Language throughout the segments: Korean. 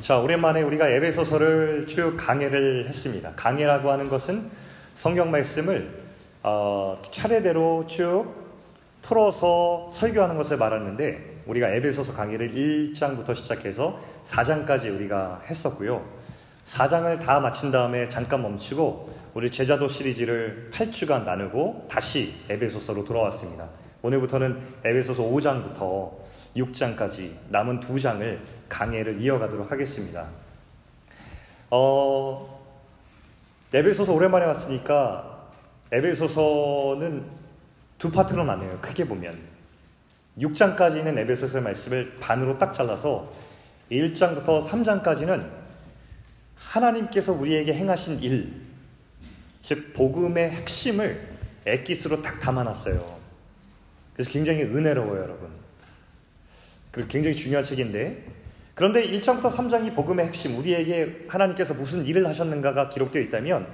자, 오랜만에 우리가 에베소서를 쭉 강해를 했습니다. 강해라고 하는 것은 성경 말씀을 어, 차례대로 쭉 풀어서 설교하는 것을 말하는데 우리가 에베소서 강의를 1장부터 시작해서 4장까지 우리가 했었고요. 4장을 다 마친 다음에 잠깐 멈추고 우리 제자도 시리즈를 8주간 나누고 다시 에베소서로 돌아왔습니다. 오늘부터는 에베소서 5장부터 6장까지 남은 두 장을 강해를 이어가도록 하겠습니다. 어, 에베소서 오랜만에 왔으니까 에베소서는 두 파트로 나뉘어요. 크게 보면 6장까지는 에베소서의 말씀을 반으로 딱 잘라서 1장부터 3장까지는 하나님께서 우리에게 행하신 일, 즉 복음의 핵심을 엑기스로 딱 담아놨어요. 그래서 굉장히 은혜로워요, 여러분. 그 굉장히 중요한 책인데 그런데 1장부터 3장이 복음의 핵심, 우리에게 하나님께서 무슨 일을 하셨는가가 기록되어 있다면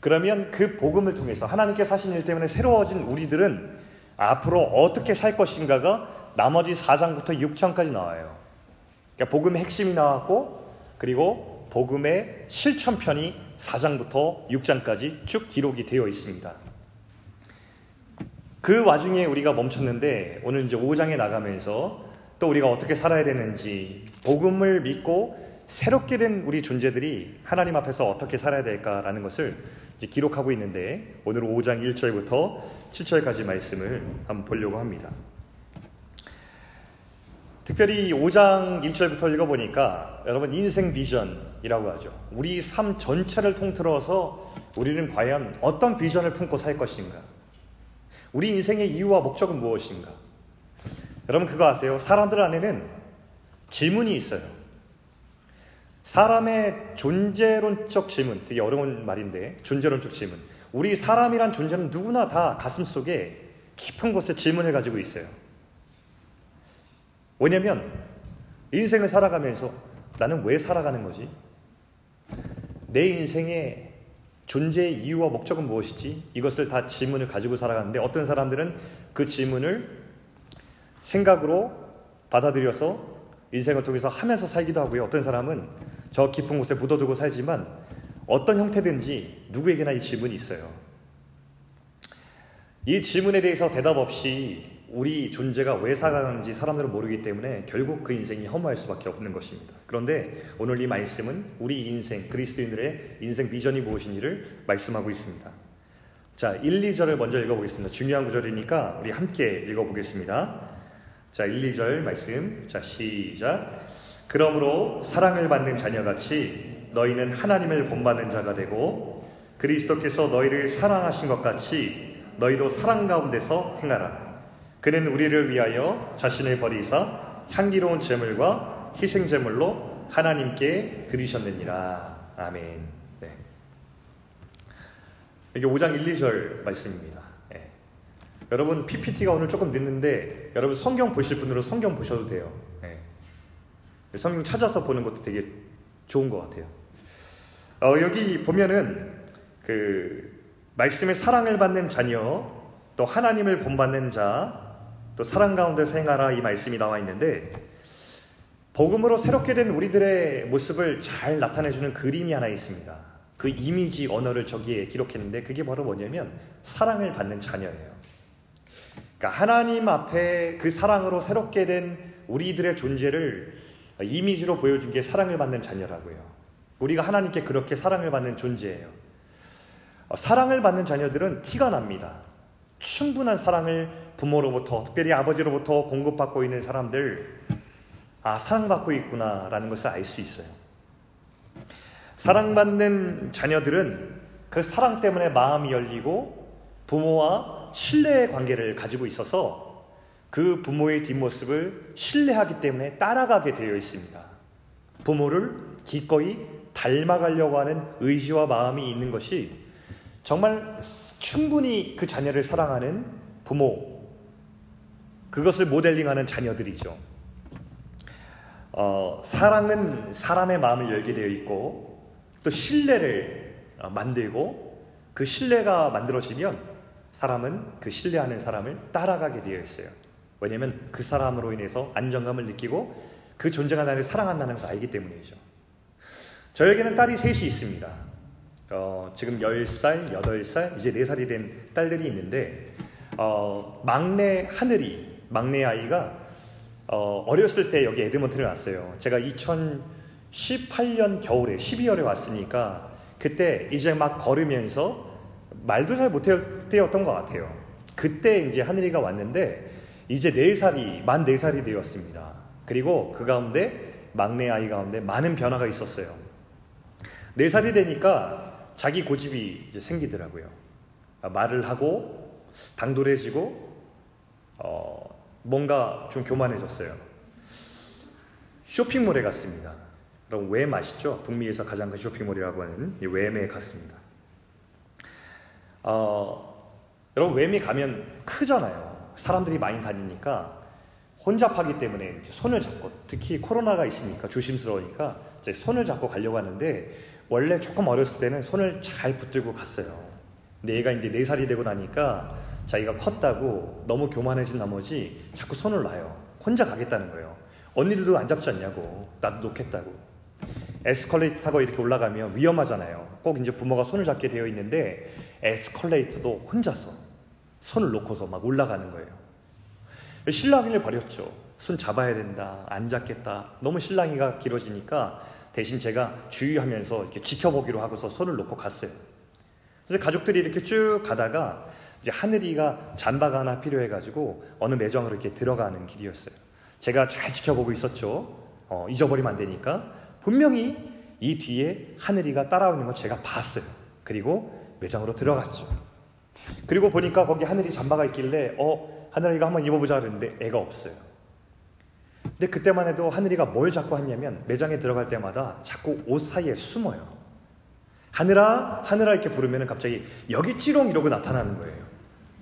그러면 그 복음을 통해서 하나님께서 하신 일 때문에 새로워진 우리들은 앞으로 어떻게 살 것인가가 나머지 4장부터 6장까지 나와요. 그러니까 복음의 핵심이 나왔고 그리고 복음의 실천편이 4장부터 6장까지 쭉 기록이 되어 있습니다. 그 와중에 우리가 멈췄는데 오늘 이제 5장에 나가면서 또 우리가 어떻게 살아야 되는지 복음을 믿고 새롭게 된 우리 존재들이 하나님 앞에서 어떻게 살아야 될까라는 것을 기록하고 있는데 오늘 5장 1절부터 7절까지 말씀을 한번 보려고 합니다. 특별히 5장 1절부터 읽어보니까 여러분 인생 비전이라고 하죠. 우리 삶 전체를 통틀어서 우리는 과연 어떤 비전을 품고 살 것인가? 우리 인생의 이유와 목적은 무엇인가? 여러분 그거 아세요? 사람들 안에는 질문이 있어요. 사람의 존재론적 질문, 되게 어려운 말인데 존재론적 질문. 우리 사람이란 존재는 누구나 다 가슴 속에 깊은 곳에 질문을 가지고 있어요. 왜냐면 인생을 살아가면서 나는 왜 살아가는 거지? 내 인생의 존재의 이유와 목적은 무엇이지? 이것을 다 질문을 가지고 살아가는데 어떤 사람들은 그 질문을 생각으로 받아들여서 인생을 통해서 하면서 살기도 하고요. 어떤 사람은 저 깊은 곳에 묻어두고 살지만 어떤 형태든지 누구에게나 이 질문이 있어요. 이 질문에 대해서 대답 없이 우리 존재가 왜 살아가는지 사람들은 모르기 때문에 결국 그 인생이 허무할 수밖에 없는 것입니다. 그런데 오늘 이 말씀은 우리 인생, 그리스도인들의 인생 비전이 무엇인지를 말씀하고 있습니다. 자, 1, 2절을 먼저 읽어보겠습니다. 중요한 구절이니까 우리 함께 읽어보겠습니다. 자, 1, 2절 말씀. 자, 시작. 그러므로 사랑을 받는 자녀같이 너희는 하나님을 본받는 자가 되고 그리스도께서 너희를 사랑하신 것 같이 너희도 사랑 가운데서 행하라. 그는 우리를 위하여 자신을 버리사 향기로운 제물과 희생 제물로 하나님께 드리셨느니라. 아멘. 네. 이게 5장 1, 2절 말씀입니다. 여러분 PPT가 오늘 조금 늦는데 여러분 성경 보실 분으로 성경 보셔도 돼요. 네. 성경 찾아서 보는 것도 되게 좋은 것 같아요. 어, 여기 보면은 그 말씀의 사랑을 받는 자녀, 또 하나님을 본받는 자, 또 사랑 가운데 생하라 이 말씀이 나와 있는데 복음으로 새롭게 된 우리들의 모습을 잘 나타내주는 그림이 하나 있습니다. 그 이미지 언어를 저기에 기록했는데 그게 바로 뭐냐면 사랑을 받는 자녀예요. 그러니까 하나님 앞에 그 사랑으로 새롭게 된 우리들의 존재를 이미지로 보여준 게 사랑을 받는 자녀라고요. 우리가 하나님께 그렇게 사랑을 받는 존재예요. 어, 사랑을 받는 자녀들은 티가 납니다. 충분한 사랑을 부모로부터, 특별히 아버지로부터 공급받고 있는 사람들, 아, 사랑받고 있구나라는 것을 알 수 있어요. 사랑받는 자녀들은 그 사랑 때문에 마음이 열리고 부모와 신뢰의 관계를 가지고 있어서 그 부모의 뒷모습을 신뢰하기 때문에 따라가게 되어 있습니다. 부모를 기꺼이 닮아가려고 하는 의지와 마음이 있는 것이 정말 충분히 그 자녀를 사랑하는 부모, 그것을 모델링하는 자녀들이죠. 어, 사랑은 사람의 마음을 열게 되어 있고 또 신뢰를 어, 만들고 그 신뢰가 만들어지면 사람은 그 신뢰하는 사람을 따라가게 되어 있어요. 왜냐하면 그 사람으로 인해서 안정감을 느끼고 그 존재가 나를 사랑한다는 것을 알기 때문이죠. 저에게는 딸이 셋이 있습니다. 어, 지금 10살, 8살, 이제 4살이 된 딸들이 있는데 어, 막내 하늘이, 막내 아이가 어, 어렸을 때 여기 에드먼튼에 왔어요. 제가 2018년 겨울에 12월에 왔으니까 그때 이제 막 걸으면서 말도 잘 때였던 것 같아요. 그때 이제 하늘이가 왔는데 이제 4살이 만 4살이 되었습니다. 그리고 그 가운데 막내 아이 가운데 많은 변화가 있었어요. 4살이 되니까 자기 고집이 이제 생기더라고요. 말을 하고 당돌해지고 어, 뭔가 좀 교만해졌어요. 쇼핑몰에 갔습니다. 그럼 왜 맛있죠? 북미에서 가장 큰 쇼핑몰이라고 하는 이 웸에 갔습니다. 어, 여러분 웸이 가면 크잖아요. 사람들이 많이 다니니까 혼잡하기 때문에 손을 잡고 특히 코로나가 있으니까 조심스러우니까 손을 잡고 가려고 하는데 원래 조금 어렸을 때는 손을 잘 붙들고 갔어요. 근데 얘가 이제 네 살이 되고 나니까 자기가 컸다고 너무 교만해진 나머지 자꾸 손을 놔요. 혼자 가겠다는 거예요. 언니들도 안 잡지 않냐고. 나도 놓겠다고. 에스컬레이터 타고 이렇게 올라가면 위험하잖아요. 꼭 이제 부모가 손을 잡게 되어 있는데 에스컬레이터도 혼자서 손을 놓고서 막 올라가는 거예요. 신랑이를 버렸죠. 손 잡아야 된다. 안 잡겠다. 너무 신랑이가 길어지니까 대신 제가 주의하면서 이렇게 지켜보기로 하고서 손을 놓고 갔어요. 그래서 가족들이 이렇게 쭉 가다가 이제 하늘이가 잠바가 하나 필요해가지고 어느 매장으로 이렇게 들어가는 길이었어요. 제가 잘 지켜보고 있었죠. 어, 잊어버리면 안 되니까. 분명히 이 뒤에 하늘이가 따라오는 걸 제가 봤어요. 그리고 매장으로 들어갔죠. 그리고 보니까 거기 하늘이 잠바가 있길래 어 하늘이가 한번 입어보자 그랬는데 애가 없어요. 근데 그때만 해도 하늘이가 뭘 자꾸 하냐면 매장에 들어갈 때마다 자꾸 옷 사이에 숨어요. 하늘아 하늘아 이렇게 부르면 갑자기 여기 찌롱 이러고 나타나는 거예요.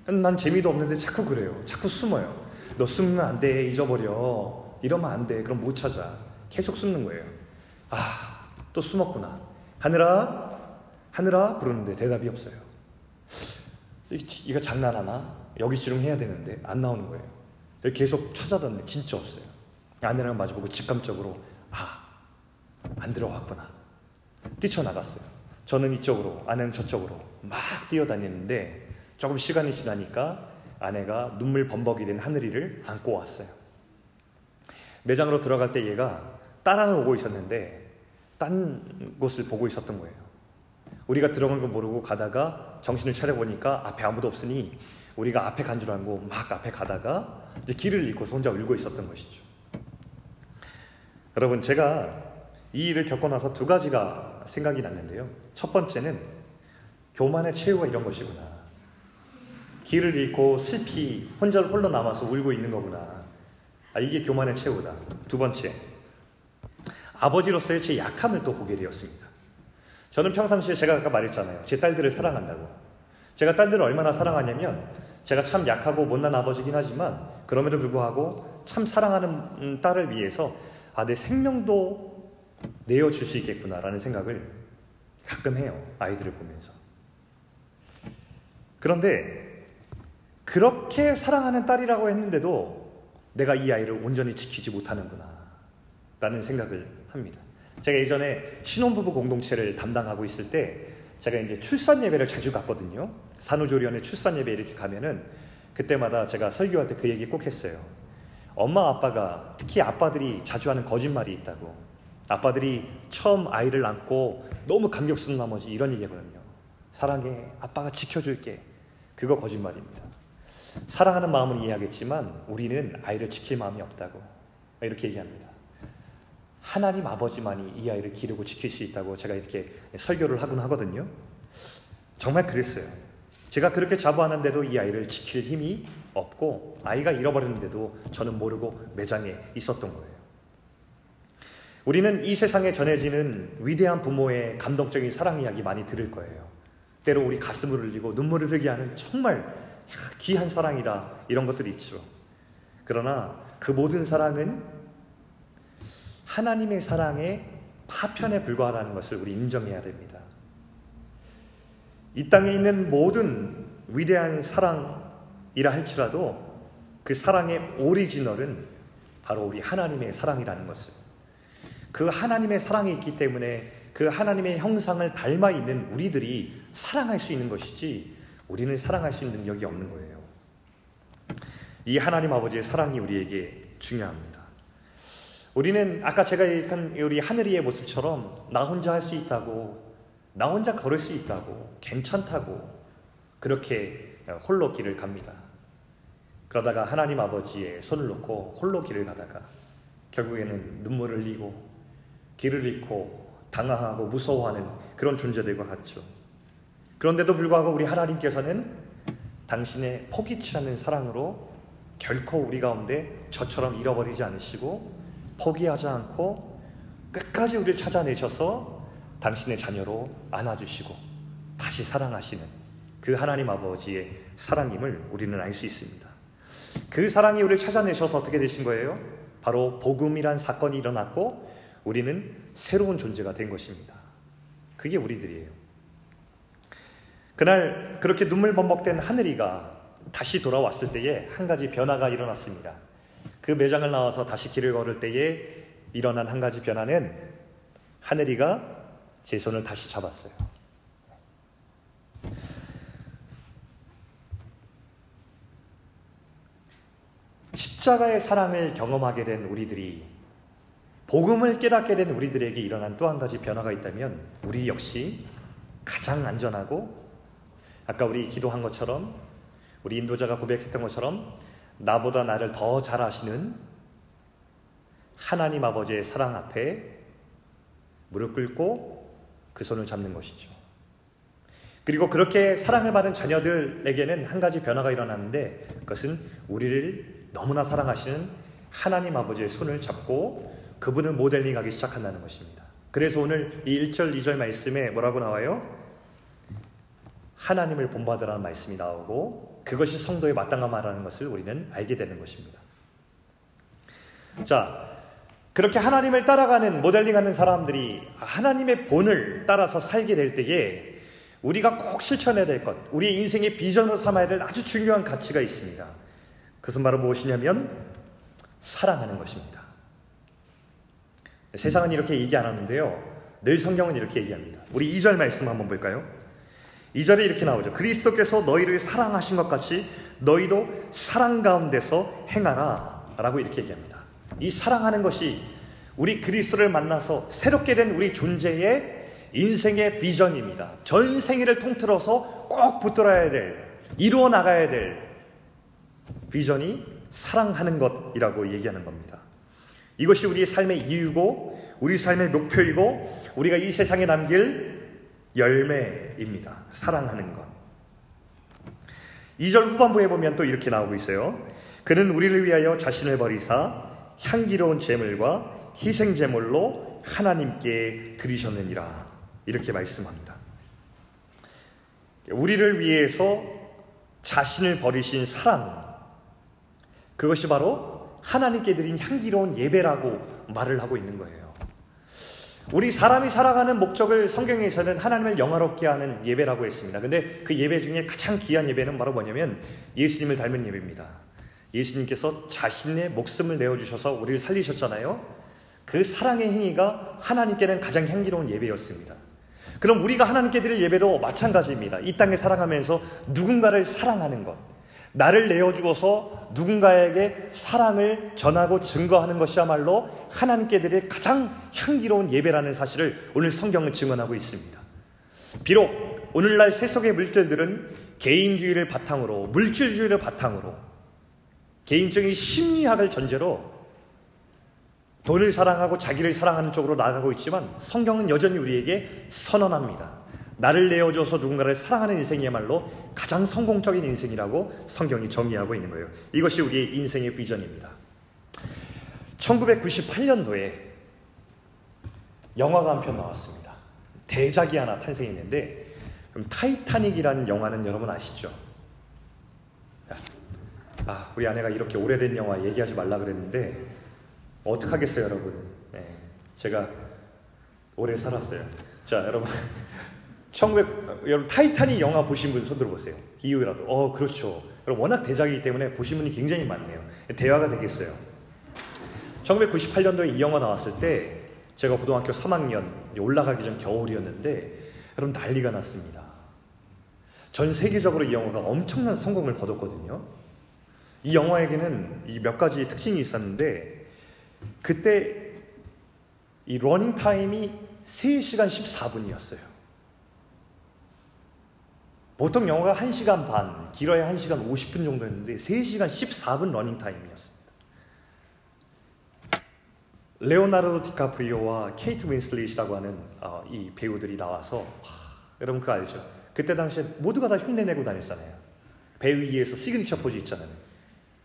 난 재미도 없는데 자꾸 그래요. 자꾸 숨어요. 너 숨으면 안 돼. 잊어버려. 이러면 안 돼. 그럼 못 찾아. 계속 숨는 거예요. 아, 또 숨었구나. 하늘아, 하늘아 부르는데 대답이 없어요. 이거 장난하나? 여기 지름 해야 되는데 안 나오는 거예요. 계속 찾아봤는데 진짜 없어요. 아내랑 마주보고 직감적으로 아, 안 들어갔구나. 뛰쳐나갔어요. 저는 이쪽으로, 아내는 저쪽으로 막 뛰어다니는데 조금 시간이 지나니까 아내가 눈물 범벅이 된 하늘이를 안고 왔어요. 매장으로 들어갈 때 얘가 딸안을 오고 있었는데 딴 곳을 보고 있었던 거예요. 우리가 들어간 거 모르고 가다가 정신을 차려보니까 앞에 아무도 없으니 우리가 앞에 간 줄 알고 막 앞에 가다가 이제 길을 잃고서 혼자 울고 있었던 것이죠. 여러분, 제가 이 일을 겪고 나서 두 가지가 생각이 났는데요. 첫 번째는 교만의 최후가 이런 것이구나. 길을 잃고 슬피 혼자 홀로 남아서 울고 있는 거구나. 아, 이게 교만의 최후다. 두 번째, 아버지로서의 제 약함을 또 보게 되었습니다. 저는 평상시에 제가 아까 말했잖아요. 제 딸들을 사랑한다고. 제가 딸들을 얼마나 사랑하냐면 제가 참 약하고 못난 아버지긴 하지만 그럼에도 불구하고 참 사랑하는 음, 딸을 위해서 아, 내 생명도 내어줄 수 있겠구나라는 생각을 가끔 해요. 아이들을 보면서. 그런데 그렇게 사랑하는 딸이라고 했는데도 내가 이 아이를 온전히 지키지 못하는구나. 라는 생각을 합니다. 제가 예전에 신혼부부 공동체를 담당하고 있을 때 제가 이제 출산 예배를 자주 갔거든요. 산후조리원에 출산 예배 이렇게 가면은 그때마다 제가 설교할 때 그 얘기 꼭 했어요. 엄마 아빠가 특히 아빠들이 자주 하는 거짓말이 있다고. 아빠들이 처음 아이를 낳고 너무 감격스러운 나머지 이런 얘기거든요. 사랑해. 아빠가 지켜줄게. 그거 거짓말입니다. 사랑하는 마음은 이해하겠지만 우리는 아이를 지킬 마음이 없다고 이렇게 얘기합니다. 하나님 아버지만이 이 아이를 기르고 지킬 수 있다고 제가 이렇게 설교를 하곤 하거든요. 정말 그랬어요. 제가 그렇게 자부하는데도 이 아이를 지킬 힘이 없고 아이가 잃어버렸는데도 저는 모르고 매장에 있었던 거예요. 우리는 이 세상에 전해지는 위대한 부모의 감동적인 사랑 이야기 많이 들을 거예요. 때로 우리 가슴을 흘리고 눈물을 흘리게 하는 정말 귀한 사랑이다. 이런 것들이 있죠. 그러나 그 모든 사랑은 하나님의 사랑의 파편에 불과하다는 것을 우리 인정해야 됩니다. 이 땅에 있는 모든 위대한 사랑이라 할지라도 그 사랑의 오리지널은 바로 우리 하나님의 사랑이라는 것을 그 하나님의 사랑이 있기 때문에 그그 하나님의 형상을 닮아 있는 우리들이 사랑할 수 있는 것이지 우리는 사랑할 수 있는 능력이 없는 거예요. 이 하나님 아버지의 사랑이 우리에게 중요합니다. 우리는 아까 제가 얘기한 우리 하늘이의 모습처럼 나 혼자 할 수 있다고, 나 혼자 걸을 수 있다고, 괜찮다고, 그렇게 홀로 길을 갑니다. 그러다가 하나님 아버지의 손을 놓고 홀로 길을 가다가 결국에는 눈물을 흘리고 길을 잃고 당황하고 무서워하는 그런 존재들과 같죠. 그런데도 불구하고 우리 하나님께서는 당신의 포기치 않는 사랑으로 결코 우리 가운데 저처럼 잃어버리지 않으시고 포기하지 않고 끝까지 우리를 찾아내셔서 당신의 자녀로 안아주시고 다시 사랑하시는 그 하나님 아버지의 사랑임을 우리는 알 수 있습니다. 그 사랑이 우리를 찾아내셔서 어떻게 되신 거예요? 바로 복음이란 사건이 일어났고 우리는 새로운 존재가 된 것입니다. 그게 우리들이에요. 그날 그렇게 눈물 범벅된 하늘이가 다시 돌아왔을 때에 한 가지 변화가 일어났습니다. 그 매장을 나와서 다시 길을 걸을 때에 일어난 한 가지 변화는 하늘이가 제 손을 다시 잡았어요. 십자가의 사랑을 경험하게 된 우리들이 복음을 깨닫게 된 우리들에게 일어난 또 한 가지 변화가 있다면 우리 역시 가장 안전하고 아까 우리 기도한 것처럼 우리 인도자가 고백했던 것처럼 나보다 나를 더 잘 아시는 하나님 아버지의 사랑 앞에 무릎 꿇고 그 손을 잡는 것이죠. 그리고 그렇게 사랑을 받은 자녀들에게는 한 가지 변화가 일어났는데 그것은 우리를 너무나 사랑하시는 하나님 아버지의 손을 잡고 그분을 모델링하기 시작한다는 것입니다. 그래서 오늘 이 1절, 2절 말씀에 뭐라고 나와요? 하나님을 본받으라는 말씀이 나오고 그것이 성도의 마땅한 말하는 것을 우리는 알게 되는 것입니다. 자, 그렇게 하나님을 따라가는 모델링하는 사람들이 하나님의 본을 따라서 살게 될 때에 우리가 꼭 실천해야 될 것, 우리의 인생의 비전으로 삼아야 될 아주 중요한 가치가 있습니다. 그것은 바로 무엇이냐면 사랑하는 것입니다. 세상은 이렇게 얘기 안 하는데요. 늘 성경은 이렇게 얘기합니다. 우리 2절 말씀 한번 볼까요? 2절에 이렇게 나오죠. 그리스도께서 너희를 사랑하신 것 같이 너희도 사랑 가운데서 행하라. 라고 이렇게 얘기합니다. 이 사랑하는 것이 우리 그리스도를 만나서 새롭게 된 우리 존재의 인생의 비전입니다. 전 생애를 통틀어서 꼭 붙들어야 될, 이루어 나가야 될 비전이 사랑하는 것이라고 얘기하는 겁니다. 이것이 우리의 삶의 이유고, 우리 삶의 목표이고, 우리가 이 세상에 남길 열매입니다. 사랑하는 것. 2절 후반부에 보면 또 이렇게 나오고 있어요. 그는 우리를 위하여 자신을 버리사 향기로운 제물과 희생 제물로 하나님께 드리셨느니라. 이렇게 말씀합니다. 우리를 위해서 자신을 버리신 사랑, 그것이 바로 하나님께 드린 향기로운 예배라고 말을 하고 있는 거예요. 우리 사람이 살아가는 목적을 성경에서는 하나님을 영화롭게 하는 예배라고 했습니다. 근데 그 예배 중에 가장 귀한 예배는 바로 뭐냐면 예수님을 닮은 예배입니다. 예수님께서 자신의 목숨을 내어주셔서 우리를 살리셨잖아요. 그 사랑의 행위가 하나님께는 가장 향기로운 예배였습니다. 그럼 우리가 하나님께 드릴 예배도 마찬가지입니다. 이 땅에 살아가면서 누군가를 사랑하는 것. 나를 내어주어서 누군가에게 사랑을 전하고 증거하는 것이야말로 하나님께 드릴 가장 향기로운 예배라는 사실을 오늘 성경은 증언하고 있습니다. 비록 오늘날 세속의 물질들은 개인주의를 바탕으로, 물질주의를 바탕으로, 개인적인 심리학을 전제로 돈을 사랑하고 자기를 사랑하는 쪽으로 나아가고 있지만 성경은 여전히 우리에게 선언합니다. 나를 내어줘서 누군가를 사랑하는 인생이야말로 가장 성공적인 인생이라고 성경이 정의하고 있는 거예요. 이것이 우리의 인생의 비전입니다. 1998년도에 영화가 한 편 나왔습니다. 대작이 하나 탄생했는데 타이타닉이라는 영화는 여러분 아시죠? 아, 우리 아내가 이렇게 오래된 영화 얘기하지 말라 그랬는데 어떡하겠어요, 여러분. 네, 제가 오래 살았어요. 자, 여러분 1900 여러분 타이타닉 영화 보신 분 손 들어보세요. 이유라도. 어, 그렇죠. 여러분 워낙 대작이기 때문에 보신 분이 굉장히 많네요. 대화가 되겠어요. 1998년도에 이 영화 나왔을 때 제가 고등학교 3학년 올라가기 전 겨울이었는데 여러분 난리가 났습니다. 전 세계적으로 이 영화가 엄청난 성공을 거뒀거든요. 이 영화에게는 이 몇 가지 특징이 있었는데 그때 이 러닝 타임이 3시간 14분이었어요. 보통 영화가 1시간 반, 길어야 1시간 50분 정도 였는데 3시간 14분 러닝 타임이었습니다. 레오나르도 디카프리오와 케이트 윈슬릿이라고 하는 어, 이 배우들이 나와서 하, 여러분 그거 알죠? 그때 당시에 모두가 다 흉내내고 다녔잖아요. 배 위에서 시그니처 포즈 있잖아요.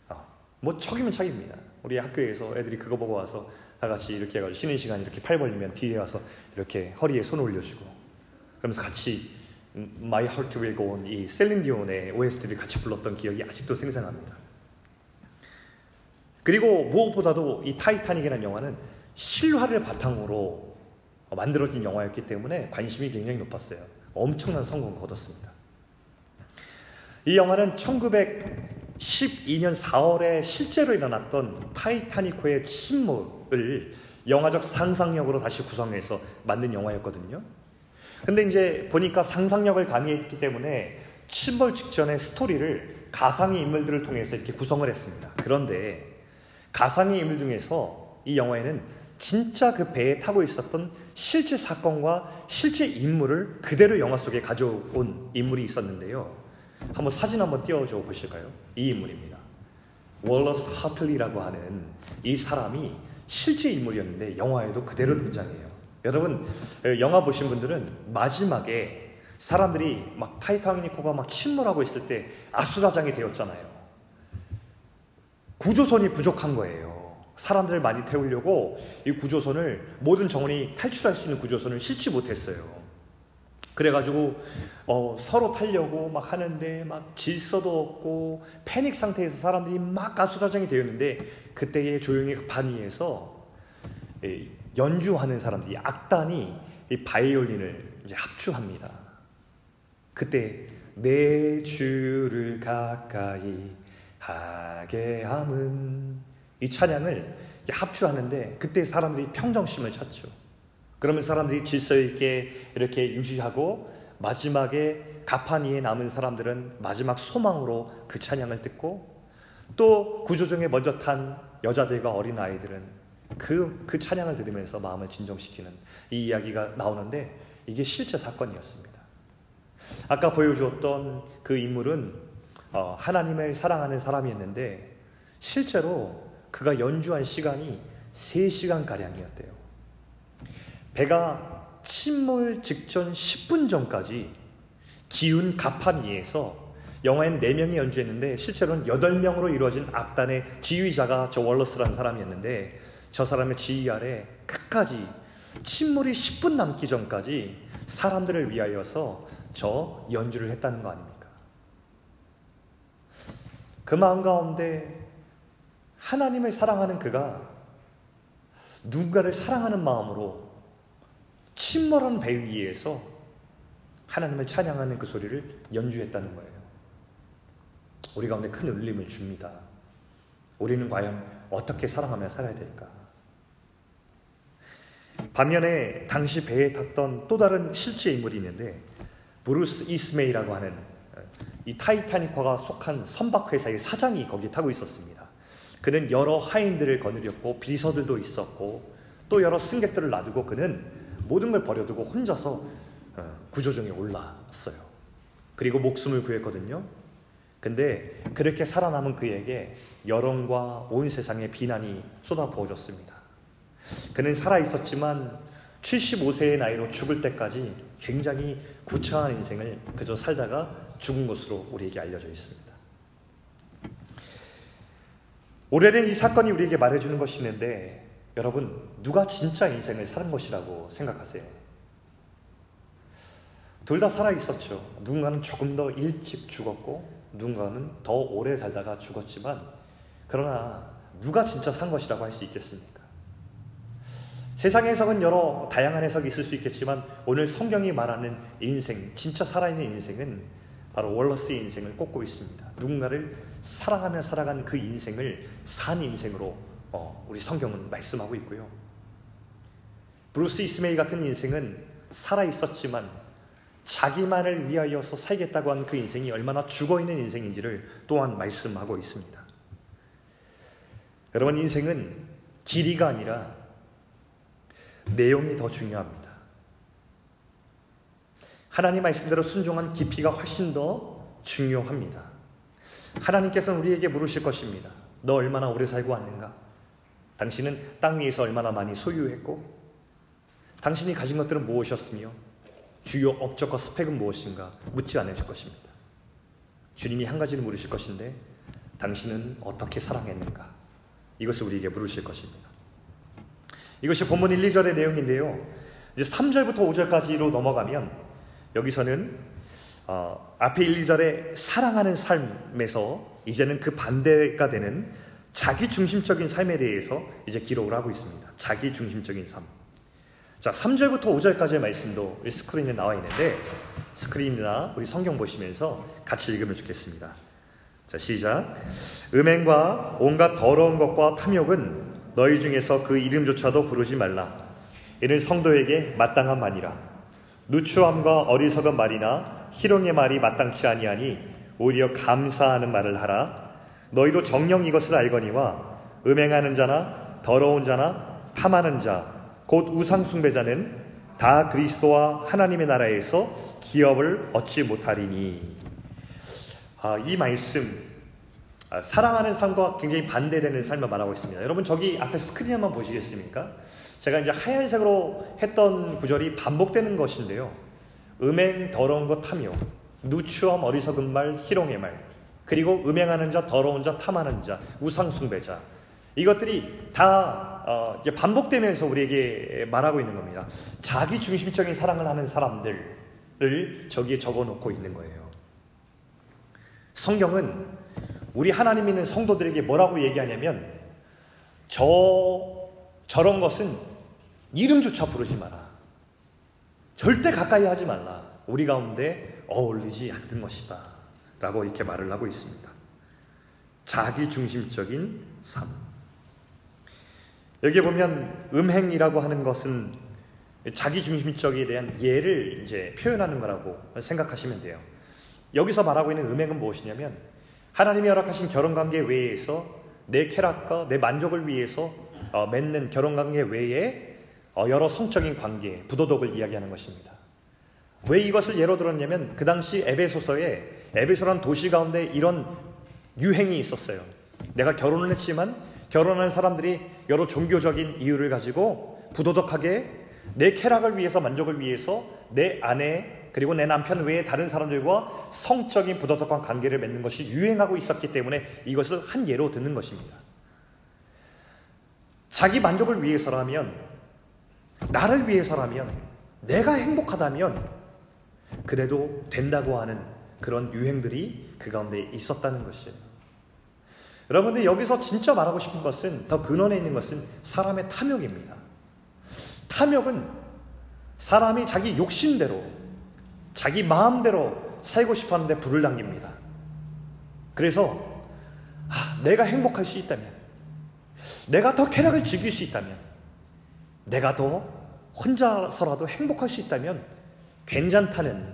어, 뭐 척이면 척입니다. 우리 학교에서 애들이 그거 보고 와서 다 같이 이렇게 해가지고 쉬는 시간 이렇게 팔 벌리면 뒤에 와서 이렇게 허리에 손 올려주고 그러면서 같이 My Heart Will Go On 이 셀린 디온의 OST를 같이 불렀던 기억이 아직도 생생합니다. 그리고 무엇보다도 이 타이타닉이라는 영화는 실화를 바탕으로 만들어진 영화였기 때문에 관심이 굉장히 높았어요. 엄청난 성공을 거뒀습니다. 이 영화는 1912년 4월에 실제로 일어났던 타이타닉호의 침몰을 영화적 상상력으로 다시 구성해서 만든 영화였거든요. 근데 이제 보니까 상상력을 가미했기 때문에 침몰 직전의 스토리를 가상의 인물들을 통해서 이렇게 구성을 했습니다. 그런데 가상의 인물 중에서 이 영화에는 진짜 그 배에 타고 있었던 실제 사건과 실제 인물을 그대로 영화 속에 가져온 인물이 있었는데요. 한번 사진 한번 띄워줘 보실까요? 이 인물입니다. 월러스 하틀리라고 하는 이 사람이 실제 인물이었는데 영화에도 그대로 등장해요. 여러분 영화 보신 분들은 마지막에 사람들이 막 타이타닉호가 막 침몰하고 있을 때 아수라장이 되었잖아요. 구조선이 부족한 거예요. 사람들을 많이 태우려고 이 구조선을 모든 정원이 탈출할 수 있는 구조선을 싣지 못했어요. 그래가지고 어, 서로 타려고 막 하는데 막 질서도 없고 패닉 상태에서 사람들이 막 가수라장이 되었는데 그때의 조용히 반위에서 연주하는 사람들 이 악단이 이 바이올린을 이제 합주합니다. 그때 내 주를 가까이 하게 함은 이 찬양을 합주하는데 그때 사람들이 평정심을 찾죠. 그러면 사람들이 질서 있게 이렇게 유지하고 마지막에 가판 위에 남은 사람들은 마지막 소망으로 그 찬양을 듣고 또 구조중에 먼저 탄 여자들과 어린 아이들은 그, 그 찬양을 들으면서 마음을 진정시키는 이 이야기가 나오는데 이게 실제 사건이었습니다. 아까 보여주었던 그 인물은 어, 하나님을 사랑하는 사람이었는데 실제로 그가 연주한 시간이 3시간 가량이었대요. 배가 침몰 직전 10분 전까지 기운 가판 위에서 영화엔 4명이 연주했는데 실제로는 8명으로 이루어진 악단의 지휘자가 저 월러스라는 사람이었는데 저 사람의 지휘 아래 끝까지 침몰이 10분 남기 전까지 사람들을 위하여서 저 연주를 했다는 거 아닙니까? 그 마음 가운데 하나님을 사랑하는 그가 누군가를 사랑하는 마음으로 침몰한 배 위에서 하나님을 찬양하는 그 소리를 연주했다는 거예요. 우리 가운데 큰 울림을 줍니다. 우리는 과연 어떻게 사랑하며 살아야 될까? 반면에 당시 배에 탔던 또 다른 실제 인물이 있는데 브루스 이스메이라고 하는 이 타이타닉호가 속한 선박 회사의 사장이 거기 타고 있었습니다. 그는 여러 하인들을 거느렸고 비서들도 있었고 또 여러 승객들을 놔두고 그는 모든 걸 버려두고 혼자서 어, 구조정에 올랐어요. 그리고 목숨을 구했거든요. 근데 그렇게 살아남은 그에게 여론과 온 세상의 비난이 쏟아부어졌습니다. 그는 살아 있었지만 75세의 나이로 죽을 때까지 굉장히 구차한 인생을 그저 살다가 죽은 것으로 우리에게 알려져 있습니다. 오래된 이 사건이 우리에게 말해주는 것이 있는데 여러분 누가 진짜 인생을 사는 것이라고 생각하세요? 둘 다 살아 있었죠. 누군가는 조금 더 일찍 죽었고 누군가는 더 오래 살다가 죽었지만 그러나 누가 진짜 산 것이라고 할 수 있겠습니까? 세상 해석은 여러 다양한 해석이 있을 수 있겠지만 오늘 성경이 말하는 인생, 진짜 살아있는 인생은 바로 월러스의 인생을 꼽고 있습니다. 누군가를 사랑하며 살아간 그 인생을 산 인생으로 어, 우리 성경은 말씀하고 있고요. 브루스 이스메이 같은 인생은 살아 있었지만 자기만을 위하여서 살겠다고 한 그 인생이 얼마나 죽어 있는 인생인지를 또한 말씀하고 있습니다. 여러분 인생은 길이가 아니라 내용이 더 중요합니다. 하나님 말씀대로 순종한 깊이가 훨씬 더 중요합니다. 하나님께서는 우리에게 물으실 것입니다. 너 얼마나 오래 살고 왔는가? 당신은 땅 위에서 얼마나 많이 소유했고, 당신이 가진 것들은 무엇이었으며, 주요 업적과 스펙은 무엇인가 묻지 않으실 것입니다. 주님이 한 가지를 물으실 것인데, 당신은 어떻게 사랑했는가? 이것을 우리에게 물으실 것입니다. 이것이 본문 1, 2절의 내용인데요. 이제 3절부터 5절까지로 넘어가면 여기서는 어, 앞에 1, 2절의 사랑하는 삶에서 이제는 그 반대가 되는 자기 중심적인 삶에 대해서 이제 기록을 하고 있습니다. 자기 중심적인 삶. 자, 3절부터 5절까지의 말씀도 스크린에 나와 있는데 스크린이나 우리 성경 보시면서 같이 읽으면 좋겠습니다. 자, 시작. 음행과 온갖 더러운 것과 탐욕은 너희 중에서 그 이름조차도 부르지 말라. 이는 성도에게 마땅한 말이라. 누추함과 어리석은 말이나 희롱의 말이 마땅치 아니하니 오히려 감사하는 말을 하라. 너희도 정령 이것을 알거니와 음행하는 자나 더러운 자나 탐하는 자, 곧 우상숭배자는 다 그리스도와 하나님의 나라에서 기업을 얻지 못하리니. 아, 이 말씀 아, 사랑하는 삶과 굉장히 반대되는 삶을 말하고 있습니다. 여러분 저기 앞에 스크린 한번 보시겠습니까? 제가 이제 하얀색으로 했던 구절이 반복되는 것인데요. 음행, 더러운 것, 탐욕, 누추함, 어리석은 말, 희롱의 말, 그리고 음행하는 자, 더러운 자, 탐하는 자, 우상 숭배자. 이것들이 다 어, 반복되면서 우리에게 말하고 있는 겁니다. 자기 중심적인 사랑을 하는 사람들을 저기에 적어놓고 있는 거예요. 성경은 우리 하나님 있는 성도들에게 뭐라고 얘기하냐면 저 저런 것은 이름조차 부르지 마라. 절대 가까이 하지 말라. 우리 가운데 어울리지 않는 것이다. 라고 이렇게 말을 하고 있습니다. 자기 중심적인 삶. 여기 보면 음행이라고 하는 것은 자기 중심적에 대한 예를 이제 표현하는 거라고 생각하시면 돼요. 여기서 말하고 있는 음행은 무엇이냐면 하나님이 허락하신 결혼 관계 외에서 내 쾌락과 내 만족을 위해서 어, 맺는 결혼 관계 외에 어, 여러 성적인 관계, 부도덕을 이야기하는 것입니다. 왜 이것을 예로 들었냐면 그 당시 에베소서에 에베소란 도시 가운데 이런 유행이 있었어요. 내가 결혼을 했지만 결혼한 사람들이 여러 종교적인 이유를 가지고 부도덕하게 내 쾌락을 위해서 만족을 위해서 내 아내 그리고 내 남편 외에 다른 사람들과 성적인 부도덕한 관계를 맺는 것이 유행하고 있었기 때문에 이것을 한 예로 듣는 것입니다. 자기 만족을 위해서라면, 나를 위해서라면, 내가 행복하다면, 그래도 된다고 하는 그런 유행들이 그 가운데 있었다는 것이에요. 여러분들 여기서 진짜 말하고 싶은 것은 더 근원에 있는 것은 사람의 탐욕입니다. 탐욕은 사람이 자기 욕심대로 자기 마음대로 살고 싶어 하는데 불을 당깁니다. 그래서 아, 내가 행복할 수 있다면, 내가 더 쾌락을 즐길 수 있다면, 내가 더 혼자서라도 행복할 수 있다면 괜찮다는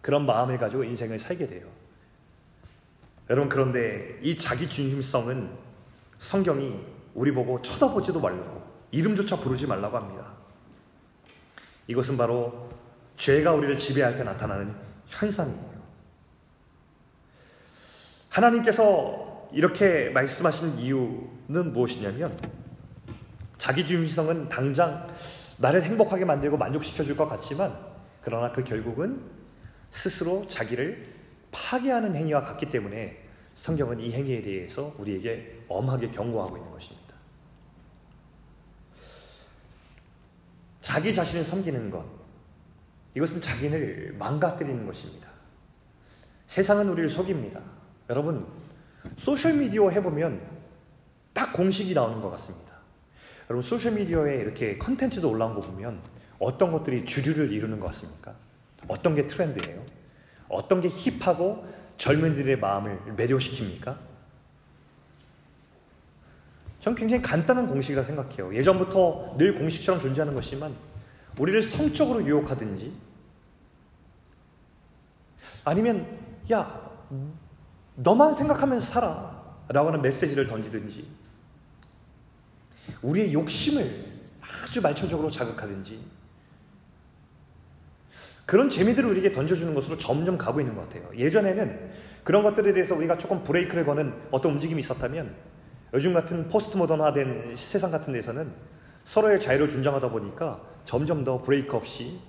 그런 마음을 가지고 인생을 살게 돼요. 여러분 그런데 이 자기 중심성은 성경이 우리 보고 쳐다보지도 말라고 이름조차 부르지 말라고 합니다. 이것은 바로 죄가 우리를 지배할 때 나타나는 현상이에요. 하나님께서 이렇게 말씀하신 이유는 무엇이냐면 자기중심성은 당장 나를 행복하게 만들고 만족시켜 줄 것 같지만 그러나 그 결국은 스스로 자기를 파괴하는 행위와 같기 때문에 성경은 이 행위에 대해서 우리에게 엄하게 경고하고 있는 것입니다. 자기 자신을 섬기는 것, 이것은 자기를 망가뜨리는 것입니다. 세상은 우리를 속입니다. 여러분, 소셜미디어 해보면 딱 공식이 나오는 것 같습니다. 여러분, 소셜미디어에 이렇게 컨텐츠도 올라온 거 보면 어떤 것들이 주류를 이루는 것 같습니까? 어떤 게 트렌드예요? 어떤 게 힙하고 젊은이들의 마음을 매료시킵니까? 저는 굉장히 간단한 공식이라 생각해요. 예전부터 늘 공식처럼 존재하는 것이지만 우리를 성적으로 유혹하든지 아니면 야 너만 생각하면서 살아 라고 하는 메시지를 던지든지 우리의 욕심을 아주 말초적으로 자극하든지 그런 재미들을 우리에게 던져주는 것으로 점점 가고 있는 것 같아요. 예전에는 그런 것들에 대해서 우리가 조금 브레이크를 거는 어떤 움직임이 있었다면 요즘 같은 포스트 모던화된 세상 같은 데서는 서로의 자유를 존중하다 보니까 점점 더 브레이크 없이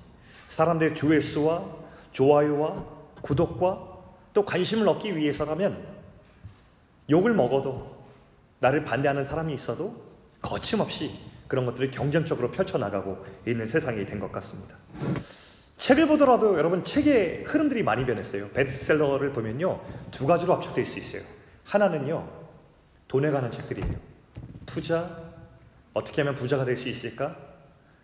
사람들의 조회수와 좋아요와 구독과 또 관심을 얻기 위해서라면 욕을 먹어도 나를 반대하는 사람이 있어도 거침없이 그런 것들을 경쟁적으로 펼쳐나가고 있는 세상이 된 것 같습니다. 책을 보더라도 여러분 책의 흐름들이 많이 변했어요. 베스트셀러를 보면요. 두 가지로 압축될 수 있어요. 하나는요. 돈에 관한 책들이에요. 투자, 어떻게 하면 부자가 될 수 있을까?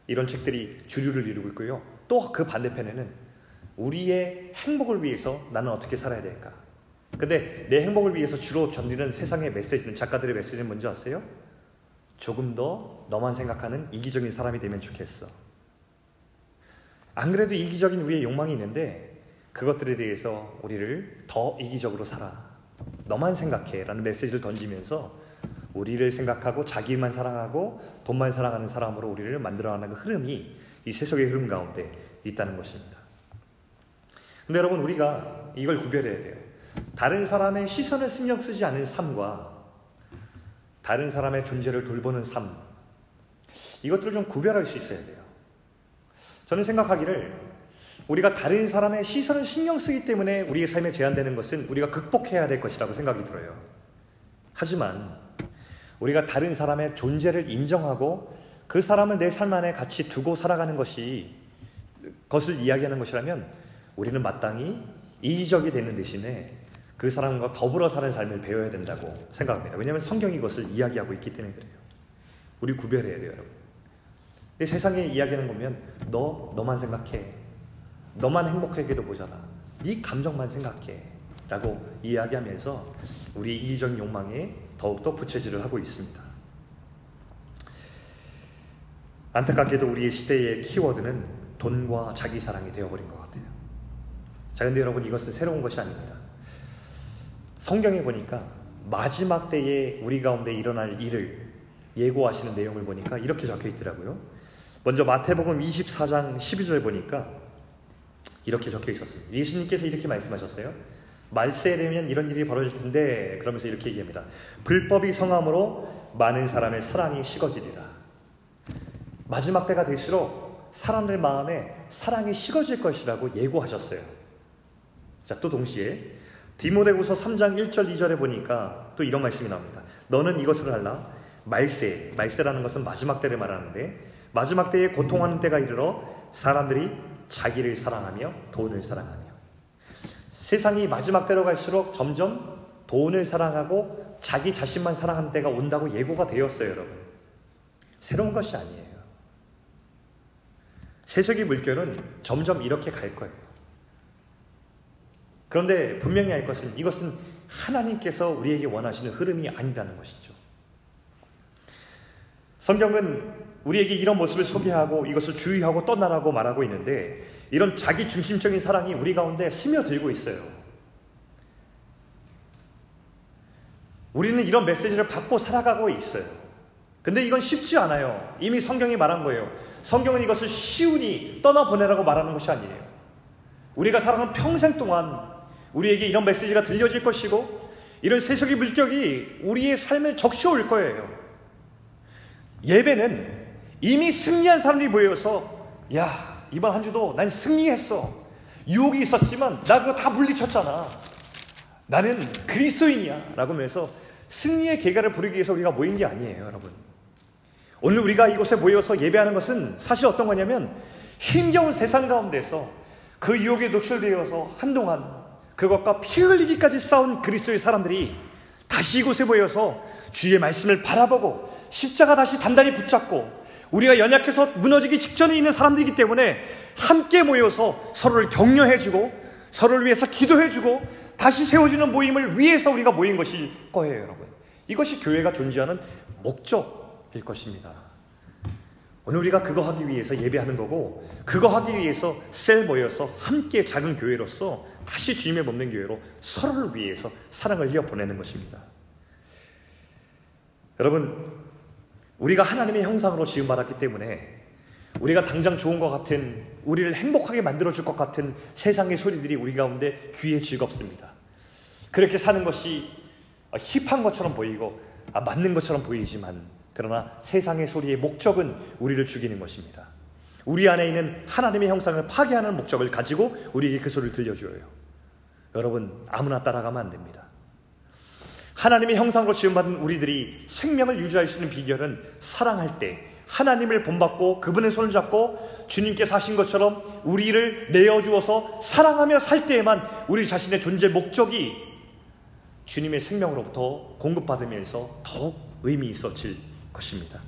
이런 책들이 주류를 이루고 있고요. 또 그 반대편에는 우리의 행복을 위해서 나는 어떻게 살아야 될까? 근데 내 행복을 위해서 주로 전리는 세상의 메시지는 작가들의 메시지는 뭔지 아세요? 조금 더 너만 생각하는 이기적인 사람이 되면 좋겠어. 안 그래도 이기적인 우리의 욕망이 있는데 그것들에 대해서 우리를 더 이기적으로 살아. 너만 생각해. 라는 메시지를 던지면서 우리를 생각하고 자기만 사랑하고 돈만 사랑하는 사람으로 우리를 만들어가는 그 흐름이 이 세속의 흐름 가운데 있다는 것입니다. 근데 여러분 우리가 이걸 구별해야 돼요. 다른 사람의 시선을 신경 쓰지 않는 삶과 다른 사람의 존재를 돌보는 삶 이것들을 좀 구별할 수 있어야 돼요. 저는 생각하기를 우리가 다른 사람의 시선을 신경 쓰기 때문에 우리의 삶에 제한되는 것은 우리가 극복해야 될 것이라고 생각이 들어요. 하지만 우리가 다른 사람의 존재를 인정하고 그 사람을 내 삶 안에 같이 두고 살아가는 것이 것을 이야기하는 것이라면 우리는 마땅히 이기적이 되는 대신에 그 사람과 더불어 사는 삶을 배워야 된다고 생각합니다. 왜냐하면 성경이 이것을 이야기하고 있기 때문에 그래요. 우리 구별해야 돼요, 여러분. 세상의 이야기는 보면 너 너만 생각해. 너만 행복하게도 모자라. 네 감정만 생각해. 라고 이야기하면서 우리 이기적 욕망에 더욱더 부채질을 하고 있습니다. 안타깝게도 우리의 시대의 키워드는 돈과 자기 사랑이 되어버린 것. 자, 근데 여러분 이것은 새로운 것이 아닙니다. 성경에 보니까 마지막 때에 우리 가운데 일어날 일을 예고하시는 내용을 보니까 이렇게 적혀 있더라고요. 먼저 마태복음 24장 12절 보니까 이렇게 적혀 있었습니다. 예수님께서 이렇게 말씀하셨어요. 말세에 되면 이런 일이 벌어질 텐데 그러면서 이렇게 얘기합니다. 불법이 성함으로 많은 사람의 사랑이 식어지리라. 마지막 때가 될수록 사람들 마음에 사랑이 식어질 것이라고 예고하셨어요. 자, 또 동시에 디모데후서 3장 1절 2절에 보니까 또 이런 말씀이 나옵니다. 너는 이것을 알라. 말세, 말세라는 것은 마지막 때를 말하는데 마지막 때에 고통하는 때가 이르러 사람들이 자기를 사랑하며 돈을 사랑하며 세상이 마지막 때로 갈수록 점점 돈을 사랑하고 자기 자신만 사랑하는 때가 온다고 예고가 되었어요, 여러분. 새로운 것이 아니에요. 세속의 물결은 점점 이렇게 갈 거예요. 그런데 분명히 알 것은 이것은 하나님께서 우리에게 원하시는 흐름이 아니라는 것이죠. 성경은 우리에게 이런 모습을 소개하고 이것을 주의하고 떠나라고 말하고 있는데 이런 자기 중심적인 사랑이 우리 가운데 스며들고 있어요. 우리는 이런 메시지를 받고 살아가고 있어요. 근데 이건 쉽지 않아요. 이미 성경이 말한 거예요. 성경은 이것을 쉬우니 떠나보내라고 말하는 것이 아니에요. 우리가 살아가는 평생 동안 우리에게 이런 메시지가 들려질 것이고 이런 세속의 물격이 우리의 삶에 적셔올 거예요. 예배는 이미 승리한 사람들이 모여서 야 이번 한 주도 난 승리했어. 유혹이 있었지만 나 그거 다 물리쳤잖아. 나는 그리스도인이야. 라고 하면서 승리의 계가를 부르기 위해서 우리가 모인 게 아니에요 여러분. 오늘 우리가 이곳에 모여서 예배하는 것은 사실 어떤 거냐면 힘겨운 세상 가운데서 그 유혹에 노출되어서 한동안 그것과 피 흘리기까지 싸운 그리스도의 사람들이 다시 이곳에 모여서 주의 말씀을 바라보고 십자가 다시 단단히 붙잡고 우리가 연약해서 무너지기 직전에 있는 사람들이기 때문에 함께 모여서 서로를 격려해주고 서로를 위해서 기도해주고 다시 세워지는 모임을 위해서 우리가 모인 것일 거예요, 여러분. 이것이 교회가 존재하는 목적일 것입니다. 오늘 우리가 그거 하기 위해서 예배하는 거고 그거 하기 위해서 셀 모여서 함께 작은 교회로서 다시 주님의 몸된 교회로 서로를 위해서 사랑을 이어 보내는 것입니다. 여러분 우리가 하나님의 형상으로 지음받았기 때문에 우리가 당장 좋은 것 같은 우리를 행복하게 만들어줄 것 같은 세상의 소리들이 우리 가운데 귀에 즐겁습니다. 그렇게 사는 것이 힙한 것처럼 보이고 아, 맞는 것처럼 보이지만 그러나 세상의 소리의 목적은 우리를 죽이는 것입니다. 우리 안에 있는 하나님의 형상을 파괴하는 목적을 가지고 우리에게 그 소리를 들려줘요. 여러분 아무나 따라가면 안 됩니다. 하나님의 형상으로 지음받은 우리들이 생명을 유지할 수 있는 비결은 사랑할 때 하나님을 본받고 그분의 손을 잡고 주님께서 하신 것처럼 우리를 내어주어서 사랑하며 살 때에만 우리 자신의 존재 목적이 주님의 생명으로부터 공급받으면서 더욱 의미 있어질 것입니다.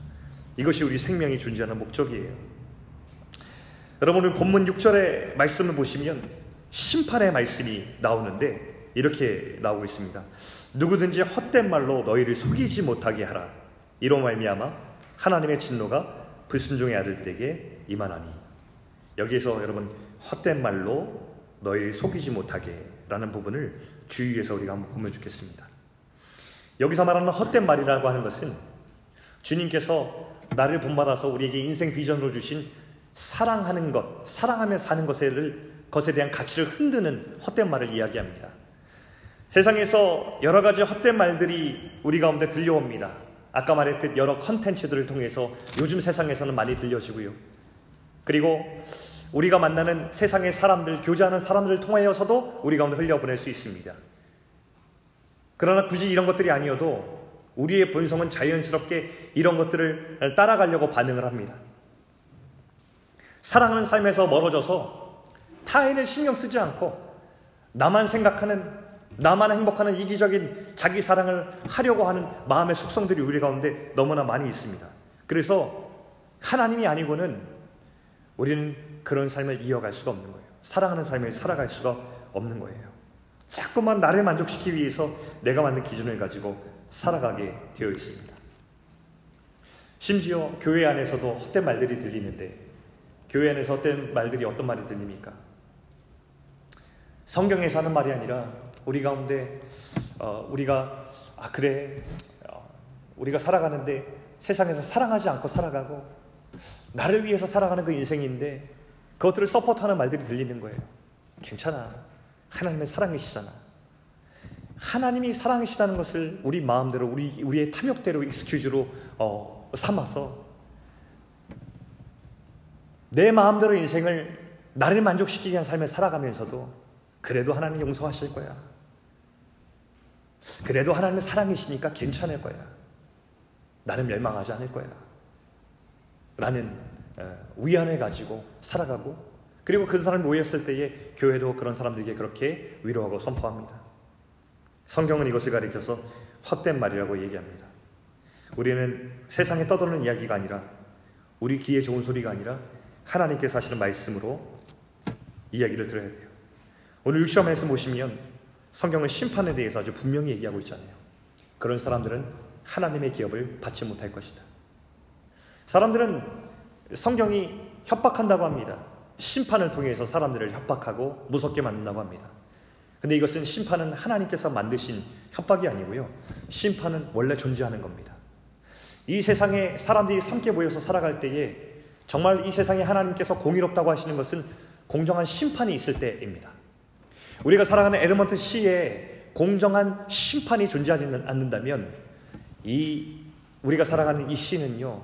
이것이 우리 생명이 존재하는 목적이에요. 여러분 오늘 본문 6절의 말씀을 보시면 심판의 말씀이 나오는데 이렇게 나오고 있습니다. 누구든지 헛된 말로 너희를 속이지 못하게 하라. 이로 말미암아 하나님의 진노가 불순종의 아들들에게 임하나니 여기에서 여러분 헛된 말로 너희 속이지 못하게 라는 부분을 주의해서 우리가 한번 보면 좋겠습니다. 여기서 말하는 헛된 말이라고 하는 것은 주님께서 나를 본받아서 우리에게 인생 비전으로 주신 사랑하는 것, 사랑하며 사는 것에, 것에 대한 가치를 흔드는 헛된 말을 이야기합니다. 세상에서 여러 가지 헛된 말들이 우리 가운데 들려옵니다. 아까 말했듯 여러 컨텐츠들을 통해서 요즘 세상에서는 많이 들려지고요. 그리고 우리가 만나는 세상의 사람들, 교제하는 사람들을 통하여서도 우리 가운데 흘려보낼 수 있습니다. 그러나 굳이 이런 것들이 아니어도 우리의 본성은 자연스럽게 이런 것들을 따라가려고 반응을 합니다. 사랑하는 삶에서 멀어져서 타인을 신경 쓰지 않고 나만 생각하는 나만 행복하는 이기적인 자기 사랑을 하려고 하는 마음의 속성들이 우리 가운데 너무나 많이 있습니다. 그래서 하나님이 아니고는 우리는 그런 삶을 이어갈 수가 없는 거예요. 사랑하는 삶을 살아갈 수가 없는 거예요. 자꾸만 나를 만족시키기 위해서 내가 만든 기준을 가지고 살아가게 되어 있습니다. 심지어 교회 안에서도 헛된 말들이 들리는데 교회 안에서 헛된 말들이 어떤 말이 들립니까? 성경에서 하는 말이 아니라 우리 가운데 어, 우리가 아 그래 어, 우리가 살아가는데 세상에서 사랑하지 않고 살아가고 나를 위해서 살아가는 그 인생인데 그것들을 서포트하는 말들이 들리는 거예요. 괜찮아. 하나님의 사랑이시잖아. 하나님이 사랑이시다는 것을 우리 마음대로 우리 우리의 탐욕대로 익스큐즈로 어, 삼아서 내 마음대로 인생을 나를 만족시키기 위한 삶을 살아가면서도 그래도 하나님 용서하실 거야. 그래도 하나님의 사랑이시니까 괜찮을 거야. 나는 멸망하지 않을 거야. 라는 어, 위안을 가지고 살아가고 그리고 그 사람이 모였을 때에 교회도 그런 사람들에게 그렇게 위로하고 선포합니다. 성경은 이것을 가리켜서 헛된 말이라고 얘기합니다. 우리는 세상에 떠도는 이야기가 아니라 우리 귀에 좋은 소리가 아니라 하나님께서 하시는 말씀으로 이야기를 들어야 돼요. 오늘 육시험에서 보시면 성경은 심판에 대해서 아주 분명히 얘기하고 있잖아요. 그런 사람들은 하나님의 기업을 받지 못할 것이다. 사람들은 성경이 협박한다고 합니다. 심판을 통해서 사람들을 협박하고 무섭게 만든다고 합니다. 근데 이것은 심판은 하나님께서 만드신 협박이 아니고요. 심판은 원래 존재하는 겁니다. 이 세상에 사람들이 함께 모여서 살아갈 때에 정말 이 세상에 하나님께서 공의롭다고 하시는 것은 공정한 심판이 있을 때입니다. 우리가 살아가는 에르먼트 시에 공정한 심판이 존재하지 않는다면 이 우리가 살아가는 이 시는요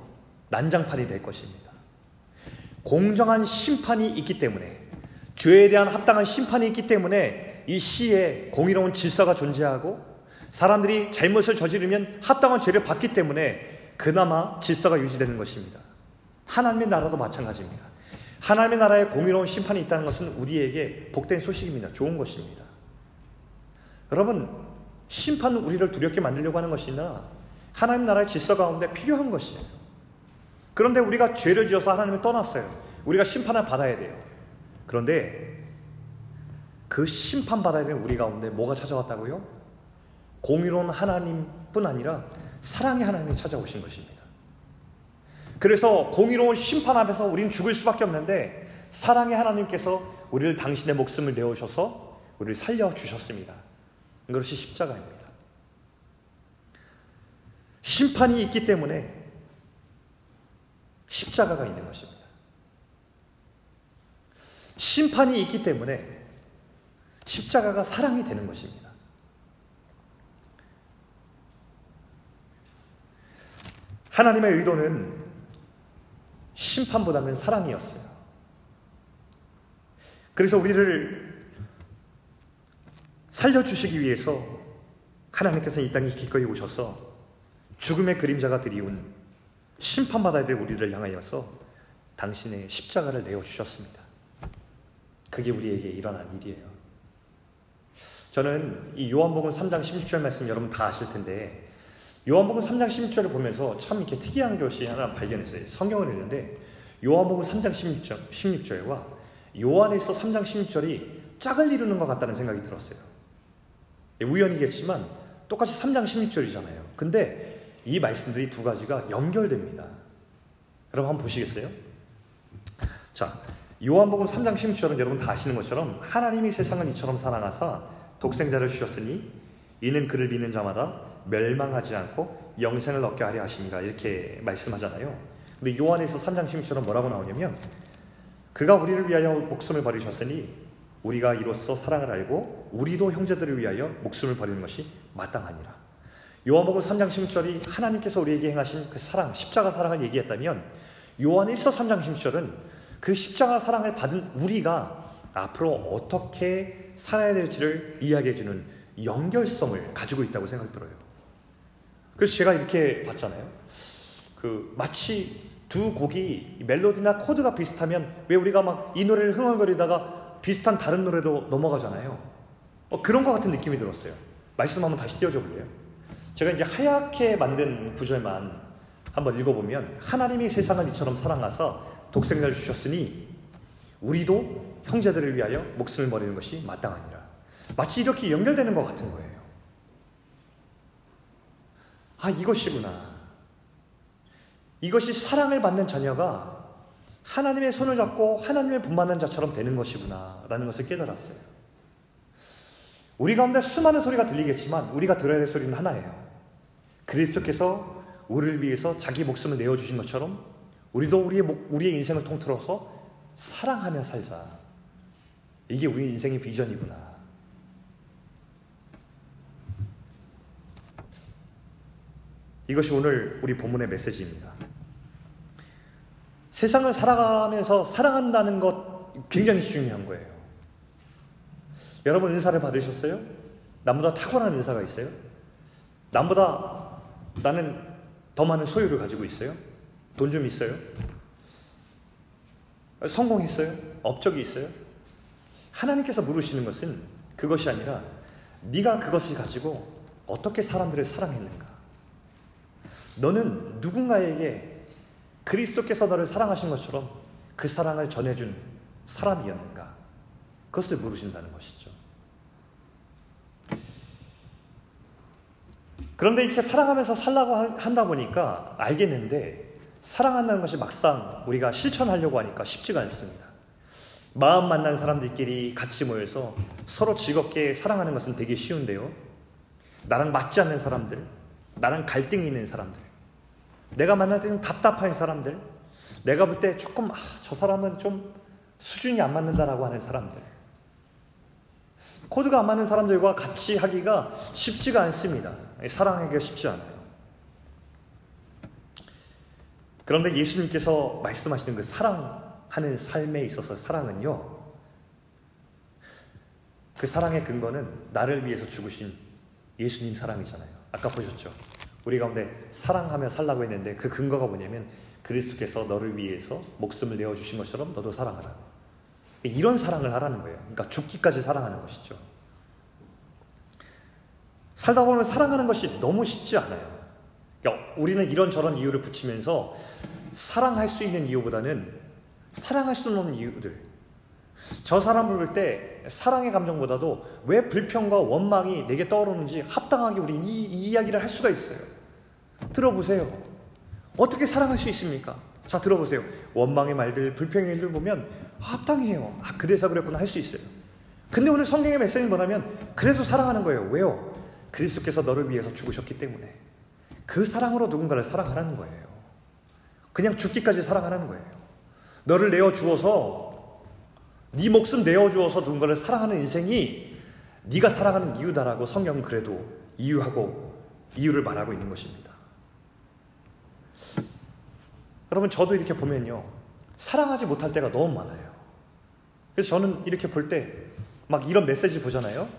난장판이 될 것입니다. 공정한 심판이 있기 때문에 죄에 대한 합당한 심판이 있기 때문에 이 시에 공의로운 질서가 존재하고 사람들이 잘못을 저지르면 합당한 죄를 받기 때문에 그나마 질서가 유지되는 것입니다. 하나님의 나라도 마찬가지입니다. 하나님의 나라에 공의로운 심판이 있다는 것은 우리에게 복된 소식입니다. 좋은 것입니다. 여러분, 심판은 우리를 두렵게 만들려고 하는 것이나 하나님 나라의 질서 가운데 필요한 것이에요. 그런데 우리가 죄를 지어서 하나님을 떠났어요. 우리가 심판을 받아야 돼요. 그런데 그 심판 받아야 되는 우리 가운데 뭐가 찾아왔다고요? 공의로운 하나님뿐 아니라 사랑의 하나님이 찾아오신 것입니다. 그래서 공의로운 심판 앞에서 우리는 죽을 수밖에 없는데 사랑의 하나님께서 우리를 당신의 목숨을 내어셔서 우리를 살려 주셨습니다. 그것이 십자가입니다. 심판이 있기 때문에 십자가가 있는 것입니다. 심판이 있기 때문에 십자가가 사랑이 되는 것입니다. 하나님의 의도는 심판보다는 사랑이었어요. 그래서 우리를 살려주시기 위해서 하나님께서 이 땅에 기꺼이 오셔서 죽음의 그림자가 드리운 심판받아야 될 우리를 향하여서 당신의 십자가를 내어주셨습니다. 그게 우리에게 일어난 일이에요. 저는 이 요한복음 3장 16절 말씀 여러분 다 아실 텐데 요한복음 3장 16절을 보면서 참 이렇게 특이한 것이 하나 발견했어요. 성경을 읽는데 요한복음 3장 16절, 16절과 요한에서 3장 16절이 짝을 이루는 것 같다는 생각이 들었어요. 예, 우연이겠지만 똑같이 3장 16절이잖아요. 근데 이 말씀들이 두 가지가 연결됩니다. 여러분 한번 보시겠어요? 자, 요한복음 3장 16절은 여러분 다 아시는 것처럼 하나님이 세상을 이처럼 사랑하사 독생자를 주셨으니 이는 그를 믿는 자마다 멸망하지 않고 영생을 얻게 하려 하십니다. 이렇게 말씀하잖아요. 근데 요한에서 3장 16절은 뭐라고 나오냐면 그가 우리를 위하여 목숨을 버리셨으니 우리가 이로써 사랑을 알고 우리도 형제들을 위하여 목숨을 버리는 것이 마땅하니라. 요한복음 3장 16절이 하나님께서 우리에게 행하신 그 사랑, 십자가 사랑을 얘기했다면 요한 1서 3장 16절은 그 십자가 사랑을 받은 우리가 앞으로 어떻게 살아야 될지를 이야기해 주는 연결성을 가지고 있다고 생각 들어요. 그래서 제가 이렇게 봤잖아요. 그 마치 두 곡이 멜로디나 코드가 비슷하면 왜 우리가 막 이 노래를 흥얼거리다가 비슷한 다른 노래로 넘어가잖아요. 어, 그런 것 같은 느낌이 들었어요. 말씀 한번 다시 띄워줘 볼래요? 제가 이제 하얗게 만든 구절만 한번 읽어보면 하나님이 세상을 이처럼 사랑하사 독생자를 주셨으니 우리도 형제들을 위하여 목숨을 버리는 것이 마땅하니라. 마치 이렇게 연결되는 것 같은 거예요. 아, 이것이구나. 이것이 사랑을 받는 자녀가 하나님의 손을 잡고 하나님을 본받는 자처럼 되는 것이구나. 라는 것을 깨달았어요. 우리 가운데 수많은 소리가 들리겠지만 우리가 들어야 될 소리는 하나예요. 그리스도께서 우리를 위해서 자기 목숨을 내어주신 것처럼 우리도 우리의, 우리의 인생을 통틀어서 사랑하며 살자. 이게 우리 인생의 비전이구나. 이것이 오늘 우리 본문의 메시지입니다. 세상을 살아가면서 사랑한다는 것 굉장히 중요한 거예요. 여러분 은사를 받으셨어요? 남보다 탁월한 은사가 있어요? 남보다 나는 더 많은 소유를 가지고 있어요? 돈 좀 있어요? 성공했어요? 업적이 있어요? 하나님께서 물으시는 것은 그것이 아니라 네가 그것을 가지고 어떻게 사람들을 사랑했는가? 너는 누군가에게 그리스도께서 너를 사랑하신 것처럼 그 사랑을 전해준 사람이었는가? 그것을 물으신다는 것이죠. 그런데 이렇게 사랑하면서 살라고 한다 보니까 알겠는데 사랑한다는 것이 막상 우리가 실천하려고 하니까 쉽지가 않습니다. 마음 만난 사람들끼리 같이 모여서 서로 즐겁게 사랑하는 것은 되게 쉬운데요. 나랑 맞지 않는 사람들, 나랑 갈등이 있는 사람들, 내가 만날 때는 답답한 사람들, 내가 볼 때 조금, 아, 저 사람은 좀 수준이 안 맞는다라고 하는 사람들, 코드가 안 맞는 사람들과 같이 하기가 쉽지가 않습니다. 사랑하기가 쉽지 않아요. 그런데 예수님께서 말씀하시는 그 사랑하는 삶에 있어서 사랑은요, 그 사랑의 근거는 나를 위해서 죽으신 예수님 사랑이잖아요. 아까 보셨죠? 우리 가운데 사랑하며 살라고 했는데 그 근거가 뭐냐면 그리스도께서 너를 위해서 목숨을 내어주신 것처럼 너도 사랑하라. 이런 사랑을 하라는 거예요. 그러니까 죽기까지 사랑하는 것이죠. 살다 보면 사랑하는 것이 너무 쉽지 않아요. 그러니까 우리는 이런저런 이유를 붙이면서 사랑할 수 있는 이유보다는 사랑할 수 없는 이유들. 저 사람을 볼 때 사랑의 감정보다도 왜 불평과 원망이 내게 떠오르는지 합당하게 우리 이, 이 이야기를 할 수가 있어요. 들어보세요. 어떻게 사랑할 수 있습니까? 자 들어보세요. 원망의 말들, 불평의 일들 보면 합당해요. 아 그래서 그랬구나 할 수 있어요. 근데 오늘 성경의 메시지는 뭐냐면 그래도 사랑하는 거예요. 왜요? 그리스도께서 너를 위해서 죽으셨기 때문에 그 사랑으로 누군가를 사랑하라는 거예요. 그냥 죽기까지 사랑하라는 거예요. 너를 내어 주어서 네 목숨 내어 주어서 누군가를 사랑하는 인생이 네가 사랑하는 이유다라고 성경은 그래도 이유하고 이유를 말하고 있는 것입니다. 여러분 저도 이렇게 보면요. 사랑하지 못할 때가 너무 많아요. 그래서 저는 이렇게 볼 때 막 이런 메시지 보잖아요.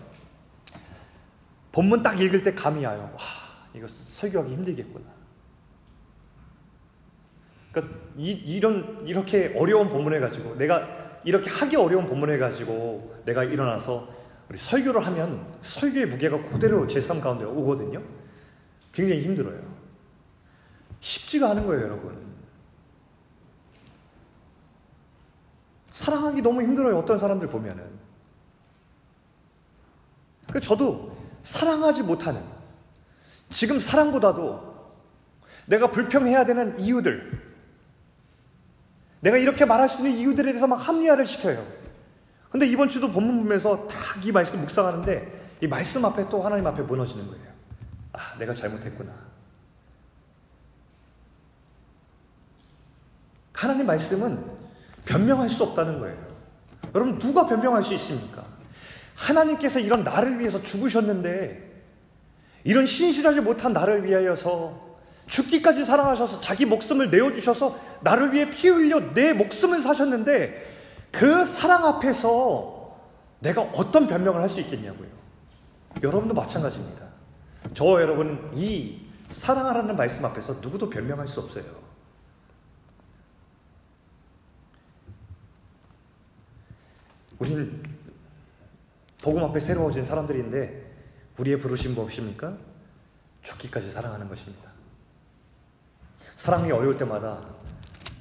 본문 딱 읽을 때 감이 와요. 와, 이거 설교하기 힘들겠구나. 그러니까 이, 이런 이렇게 어려운 본문을 가지고 내가 이렇게 하기 어려운 본문을 가지고 내가 일어나서 우리 설교를 하면 설교의 무게가 그대로 제 삶 가운데 오거든요. 굉장히 힘들어요. 쉽지가 않은 거예요, 여러분. 사랑하기 너무 힘들어요. 어떤 사람들 보면은. 그 저도 사랑하지 못하는 지금 사랑보다도 내가 불평해야 되는 이유들 내가 이렇게 말할 수 있는 이유들에 대해서 막 합리화를 시켜요. 근데 이번 주도 본문 보면서 딱 이 말씀 묵상하는데 이 말씀 앞에 또 하나님 앞에 무너지는 거예요. 아, 내가 잘못했구나. 하나님 말씀은 변명할 수 없다는 거예요. 여러분, 누가 변명할 수 있습니까? 하나님께서 이런 나를 위해서 죽으셨는데, 이런 신실하지 못한 나를 위하여서 죽기까지 사랑하셔서 자기 목숨을 내어주셔서 나를 위해 피 흘려 내 목숨을 사셨는데, 그 사랑 앞에서 내가 어떤 변명을 할 수 있겠냐고요. 여러분도 마찬가지입니다. 저 여러분은 이 사랑하라는 말씀 앞에서 누구도 변명할 수 없어요. 우리는 복음 앞에 새로워진 사람들인데 우리의 부르심 무엇입니까? 죽기까지 사랑하는 것입니다. 사랑이 어려울 때마다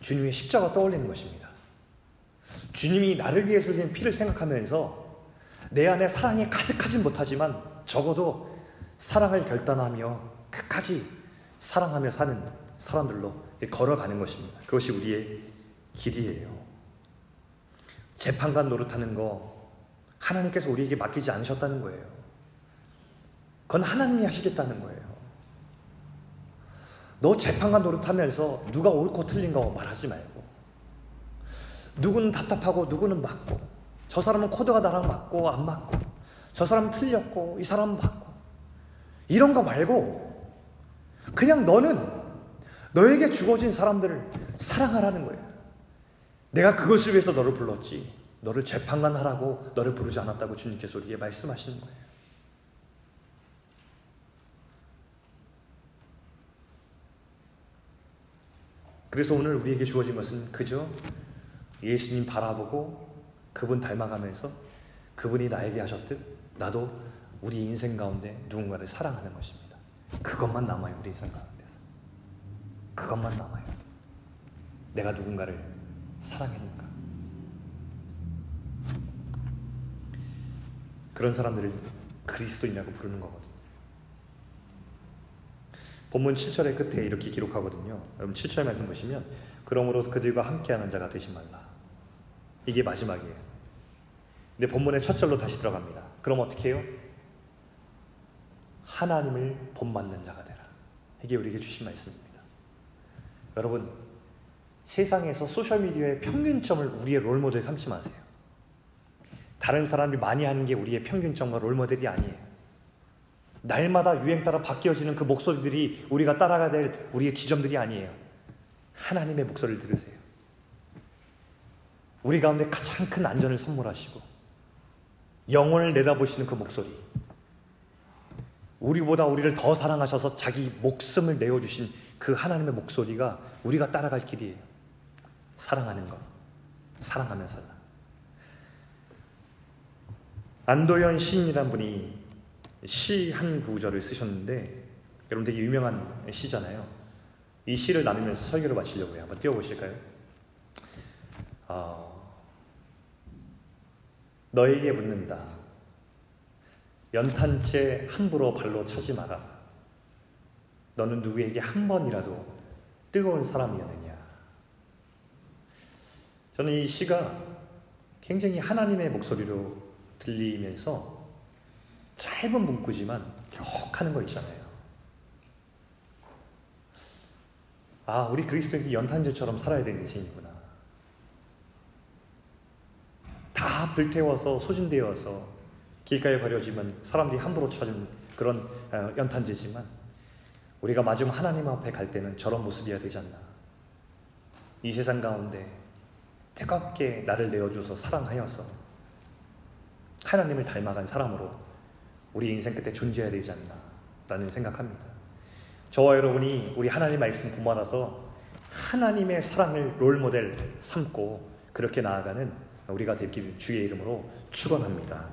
주님의 십자가 떠올리는 것입니다. 주님이 나를 위해서 흘린 피를 생각하면서 내 안에 사랑이 가득하진 못하지만 적어도 사랑을 결단하며 끝까지 사랑하며 사는 사람들로 걸어가는 것입니다. 그것이 우리의 길이에요. 재판관 노릇하는 거 하나님께서 우리에게 맡기지 않으셨다는 거예요. 그건 하나님이 하시겠다는 거예요. 너 재판관 노릇하면서 누가 옳고 틀린가 말하지 말고 누구는 답답하고 누구는 맞고 저 사람은 코드가 나랑 맞고 안 맞고 저 사람은 틀렸고 이 사람은 맞고 이런 거 말고 그냥 너는 너에게 주어진 사람들을 사랑하라는 거예요. 내가 그것을 위해서 너를 불렀지. 너를 재판관 하라고 너를 부르지 않았다고 주님께서 우리에게 말씀하시는 거예요. 그래서 오늘 우리에게 주어진 것은 그저 예수님 바라보고 그분 닮아가면서 그분이 나에게 하셨듯 나도 우리 인생 가운데 누군가를 사랑하는 것입니다. 그것만 남아요, 우리 인생 가운데서. 그것만 남아요. 내가 누군가를 사랑했는가? 그런 사람들을 그리스도인이라고 부르는 거거든요. 본문 7절의 끝에 이렇게 기록하거든요. 여러분 7절 말씀 보시면 그러므로 그들과 함께하는 자가 되지 말라. 이게 마지막이에요. 근데 본문의 첫 절로 다시 들어갑니다. 그럼 어떻게 해요? 하나님을 본받는 자가 되라. 이게 우리에게 주신 말씀입니다. 여러분, 세상에서 소셜미디어의 평균점을 우리의 롤모델 삼지 마세요. 다른 사람이 많이 하는 게 우리의 평균점과 롤모델이 아니에요. 날마다 유행 따라 바뀌어지는 그 목소리들이 우리가 따라가야 될 우리의 지점들이 아니에요. 하나님의 목소리를 들으세요. 우리 가운데 가장 큰 안전을 선물하시고 영혼을 내다보시는 그 목소리. 우리보다 우리를 더 사랑하셔서 자기 목숨을 내어주신 그 하나님의 목소리가 우리가 따라갈 길이에요. 사랑하는 것. 사랑하며 살라. 안도현 시인이란 분이 시 한 구절을 쓰셨는데 여러분 되게 유명한 시잖아요. 이 시를 나누면서 설교를 마치려고 해요. 한번 띄워보실까요? 어, 너에게 묻는다. 연탄채 함부로 발로 차지 마라. 너는 누구에게 한 번이라도 뜨거운 사람이었느냐? 저는 이 시가 굉장히 하나님의 목소리로 들리면서 짧은 문구지만 격하는 거 있잖아요. 아, 우리 그리스도인이 연탄재처럼 살아야 되는 인생이구나. 다 불태워서 소진되어서 길가에 버려지면 사람들이 함부로 찾은 그런 어, 연탄재지만 우리가 마지막 하나님 앞에 갈 때는 저런 모습이어야 되지 않나. 이 세상 가운데 뜨겁게 나를 내어줘서 사랑하여서 하나님을 닮아간 사람으로 우리 인생 끝에 존재해야 되지 않나 라는 생각합니다. 저와 여러분이 우리 하나님 말씀 본받아서 하나님의 사랑을 롤모델 삼고 그렇게 나아가는 우리가 되길 주의 이름으로 축원합니다.